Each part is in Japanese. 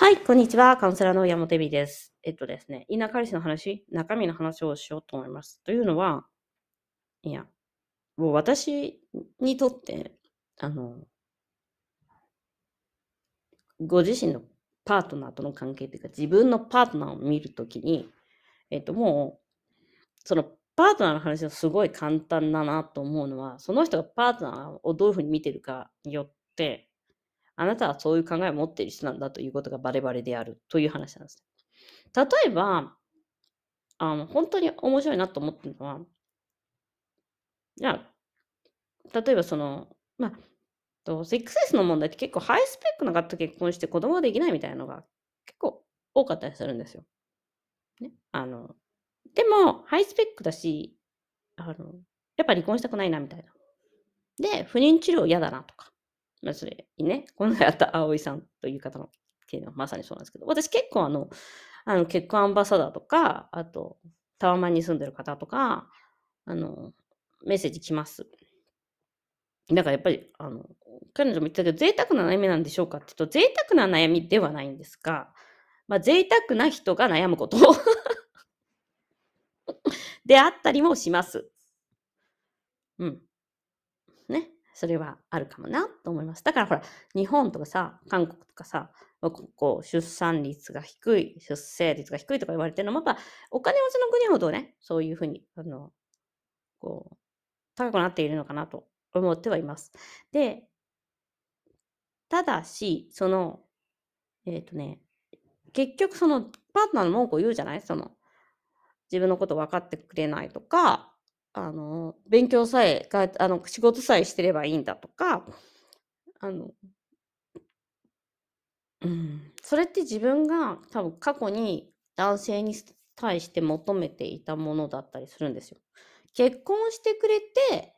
はい、こんにちは。カウンセラーの山本美です。えっとですね、稲刈りの話、中身の話をしようと思います。というのは、いや、もう私にとって、あの、ご自身のパートナーとの関係というか、自分のパートナーを見るときに、えっと、もう、そのパートナーの話はすごい簡単だなと思うのは、その人がパートナーをどういうふうに見てるかによって、あなたはそういう考えを持っている人なんだということがバレバレであるという話なんです。例えば、あの、本当に面白いなと思ってるのは、じゃあ、例えばその、まあ、と、セックスレスの問題って結構ハイスペックな方と結婚して子供ができないみたいなのが結構多かったりするんですよ。ね。あの、でも、ハイスペックだし、あの、やっぱ離婚したくないなみたいな。で、不妊治療嫌だなと。まあ、それにね、この間やった葵さんという方の件はまさにそうなんですけど、私結構あの、あの結婚アンバサダーとか、あと、タワマンに住んでる方とか、あの、メッセージ来ます。だからやっぱり、あの、彼女も言ったけど、贅沢な悩みなんでしょうかって言うと、贅沢な悩みではないんですが、まあ、贅沢な人が悩むこと であったりもします。うん。それはあるかもなと思います。だからほら、日本とかさ、韓国とかさ、こう出産率が低い、出生率が低いとか言われてるのも、やっぱお金持ちの国ほどね、そういうふうに、あの、こう、高くなっているのかなと思ってはいます。で、ただし、その、えっ、ー、とね、結局そのパートナーの文句を言うじゃない？その、自分のこと分かってくれないとか、あの、勉強さえ、あの、仕事さえしてればいいんだとか、あの、うん、それって自分が多分過去に男性に対して求めていたものだったりするんですよ。結婚してくれて、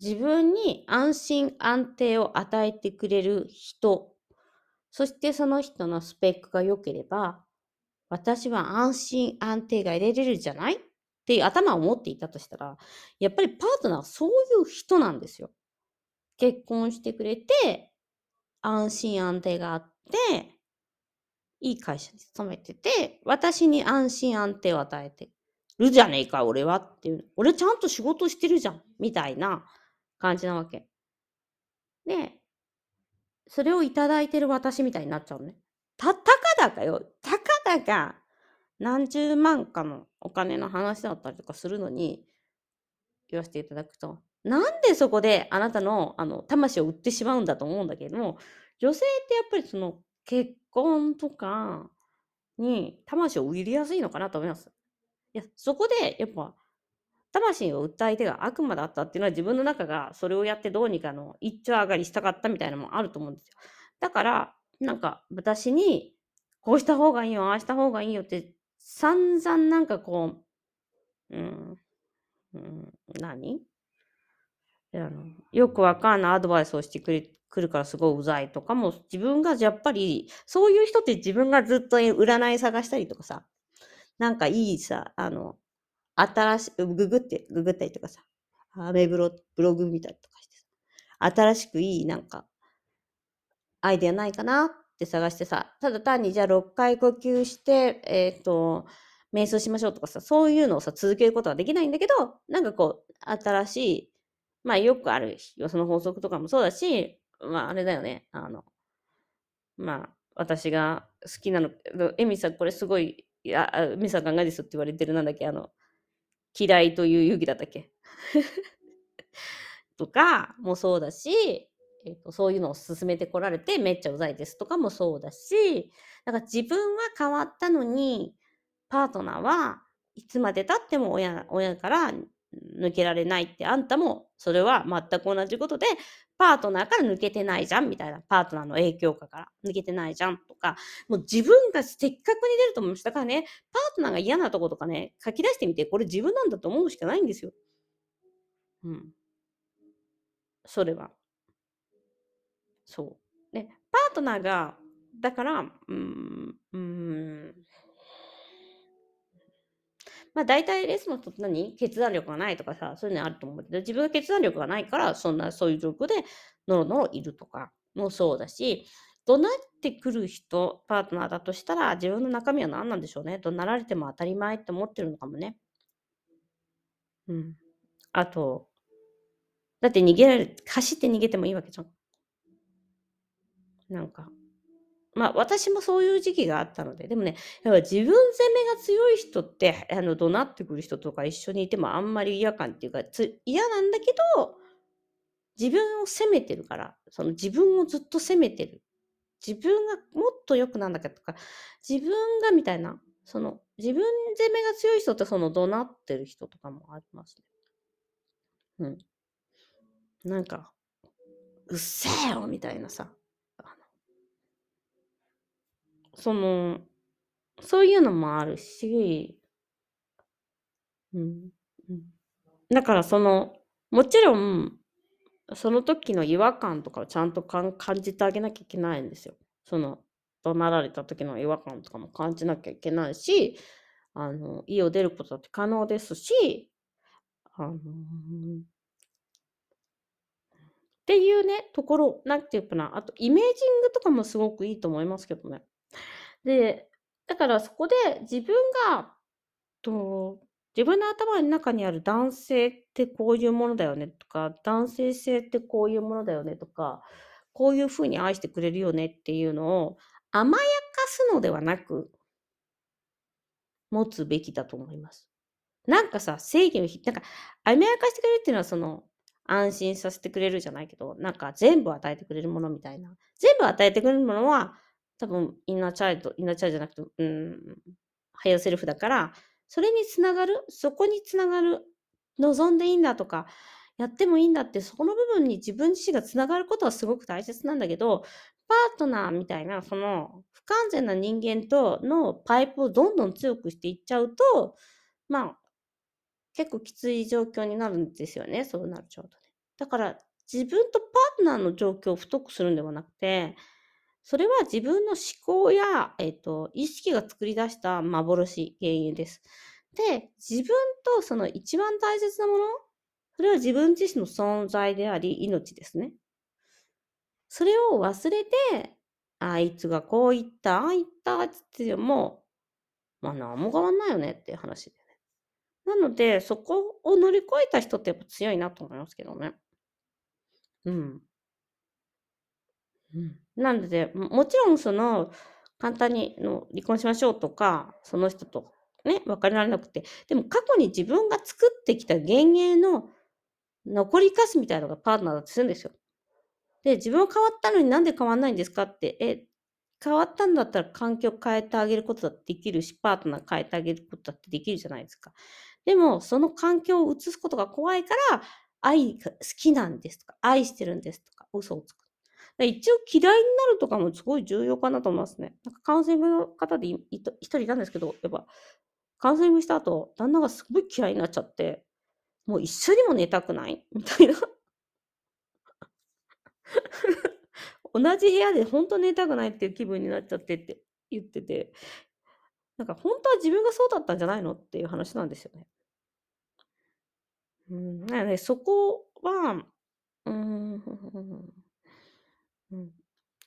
自分に安心安定を与えてくれる人、そしてその人のスペックが良ければ、私は安心安定が得られるじゃない？っていう頭を持っていたとしたら、やっぱりパートナーはそういう人なんですよ。結婚してくれて、安心安定があって、いい会社に勤めてて、私に安心安定を与えてるじゃねえか、俺はっていう。俺ちゃんと仕事してるじゃん、みたいな感じなわけ。で、それをいただいてる私みたいになっちゃうね。た、たかだかよ。たかだか。何十万かのお金の話だったりとかするのに言わせていただくと、なんでそこであなたのあの魂を売ってしまうんだと思うんだけども、女性ってやっぱりその結婚とかに魂を売りやすいのかなと思います。いや、そこでやっぱ魂を売った相手が悪魔だったっていうのは自分の中がそれをやってどうにかの一丁上がりしたかったみたいなのもあると思うんですよ。だから、なんか私にこうした方がいいよ、ああした方がいいよって散々なんかこう、うん、うん、何？あのよくわかんないアドバイスをしてくれくるからすごいうざいとかも自分がやっぱりそういう人って自分がずっと占い探したりとかさなんかいいさあの新しいググってググったりとかさアメブロブログ見たりとかして新しくいいなんかアイデアないかなって探してさ、ただ単にじゃあ6回呼吸して、えっ、ー、と、瞑想しましょうとかさ、そういうのをさ、続けることはできないんだけど、なんかこう、新しい、まあよくあるよ、その法則とかもそうだし、まああれだよね、あの、まあ私が好きなの、エミさんこれすごい、いや、エミさん考えですって言われてるなんだっけ、あの、嫌いという遊戯だったっけ？とかもそうだし、えーと、そういうのを進めてこられてめっちゃうざいですとかもそうだし、だか自分は変わったのに、パートナーはいつまで経っても親親から抜けられないってあんたもそれは全く同じことでパートナーから抜けてないじゃんみたいなパートナーの影響下から抜けてないじゃんとかもう自分がせっかくに出ると思いましたからねパートナーが嫌なとことかね書き出してみてこれ自分なんだと思うしかないんですよ。うん。それは。そう。で、パートナーが、だから、うん、うん、まあ大体レスの人って何？決断力がないとかさ、そういうのあると思うけど、自分が決断力がないから、そんな、そういう状況で、のろのろいるとかもそうだし、怒鳴ってくる人、パートナーだとしたら、自分の中身は何なんでしょうね。怒鳴られても当たり前って思ってるのかもね。うん。あと、だって逃げられる、走って逃げてもいいわけじゃん。なんか。まあ私もそういう時期があったので、でもね、やっぱ自分責めが強い人って、あの、怒鳴ってくる人とか一緒にいてもあんまり嫌感っていうか、嫌なんだけど、自分を責めてるから、その自分をずっと責めてる。自分がもっと良くなんだけどとか、自分がみたいな、その自分責めが強い人ってその怒鳴ってる人とかもありますね。うん。なんか、うっせえよみたいなさ、その、そういうのもあるし、うん。だからその、もちろん、その時の違和感とかをちゃんと感じてあげなきゃいけないんですよ。その、怒鳴られた時の違和感とかも感じなきゃいけないし、あの、家を出ることだって可能ですし、あのー、っていうね、ところ、なんていうかな、あとイメージングとかもすごくいいと思いますけどね。で、だからそこで自分が、と、自分の頭の中にある男性ってこういうものだよねとか、男性性ってこういうものだよねとか、こういうふうに愛してくれるよねっていうのを甘やかすのではなく、持つべきだと思います。なんかさ、正義の日、なんか甘やかしてくれるっていうのはその、安心させてくれるじゃないけど、なんか全部与えてくれるものみたいな。全部与えてくれるものは、多分、インナーチャイルド、インナーチャイルドじゃなくて、うん、ハイヤーセルフだから、それにつながる、そこにつながる、望んでいいんだとか、やってもいいんだって、そこの部分に自分自身がつながることはすごく大切なんだけど、パートナーみたいな、その不完全な人間とのパイプをどんどん強くしていっちゃうと、まあ、結構きつい状況になるんですよね、そうなっちゃうとね。だから、自分とパートナーの状況を太くするんではなくて、それは自分の思考や、えっ、と、意識が作り出した幻、原因です。で、自分とその一番大切なもの、それは自分自身の存在であり、命ですね。それを忘れて、あいつがこう言った、ああ言ったって言っても、まあ何も変わんないよねっていう話でね。なので、そこを乗り越えた人ってやっぱ強いなと思いますけどね。うん。うん。なので、もちろんその、簡単にの離婚しましょうとか、その人とね、別れられなくて、でも過去に自分が作ってきた幻影の残りかすみたいなのがパートナーだとするんですよ。で、自分は変わったのになんで変わんないんですかって、え、変わったんだったら環境変えてあげることだってできるし、パートナー変えてあげることだってできるじゃないですか。でも、その環境を移すことが怖いから、愛が好きなんですとか、愛してるんですとか、嘘をつく。一応嫌いになるとかもすごい重要かなと思いますね。なんかカウンセリングの方で一人いたんですけど、やっぱカウンセリングした後、旦那がすごい嫌いになっちゃって、もう一緒にも寝たくない？みたいな。同じ部屋で本当寝たくないっていう気分になっちゃってって言ってて、なんか本当は自分がそうだったんじゃないのっていう話なんですよね。うん、なのでそこは、うん、うん、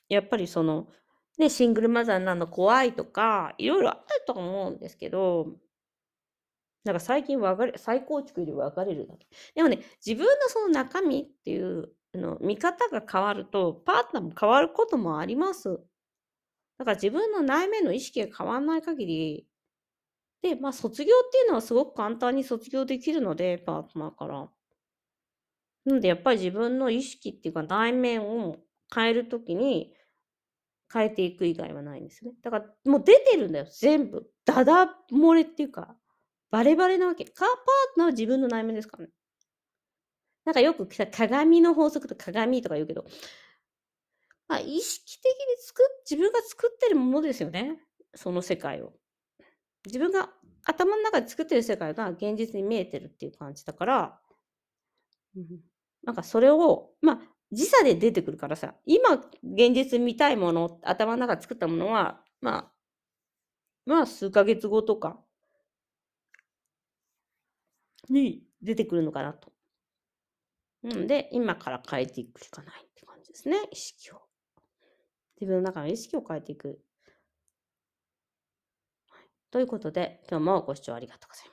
やっぱりその、ね、シングルマザーになるの怖いとか、いろいろあると思うんですけど、なんか最近別れ、再構築より別れるだけ。でもね、自分のその中身っていうの見方が変わると、パートナーも変わることもあります。だから自分の内面の意識が変わらない限り、で、まあ卒業っていうのはすごく簡単に卒業できるので、パートナーから。なのでやっぱり自分の意識っていうか内面を変えるときに変えていく以外はないんですね。だからもう出てるんだよ、全部。ダダ漏れっていうか、バレバレなわけ。カーパートナーは自分の内面ですからね。なんかよく鏡の法則と鏡とか言うけど、まあ、意識的に作っ、自分が作ってるものですよね。その世界を。自分が頭の中で作ってる世界が現実に見えてるっていう感じだから、うん、なんかそれを、まあ、時差で出てくるからさ、今現実見たいもの、頭の中作ったものは、まあ、まあ数ヶ月後とかに出てくるのかなと。なので、今から変えていくしかないって感じですね、意識を。自分の中の意識を変えていく。ということで、今日もご視聴ありがとうございます。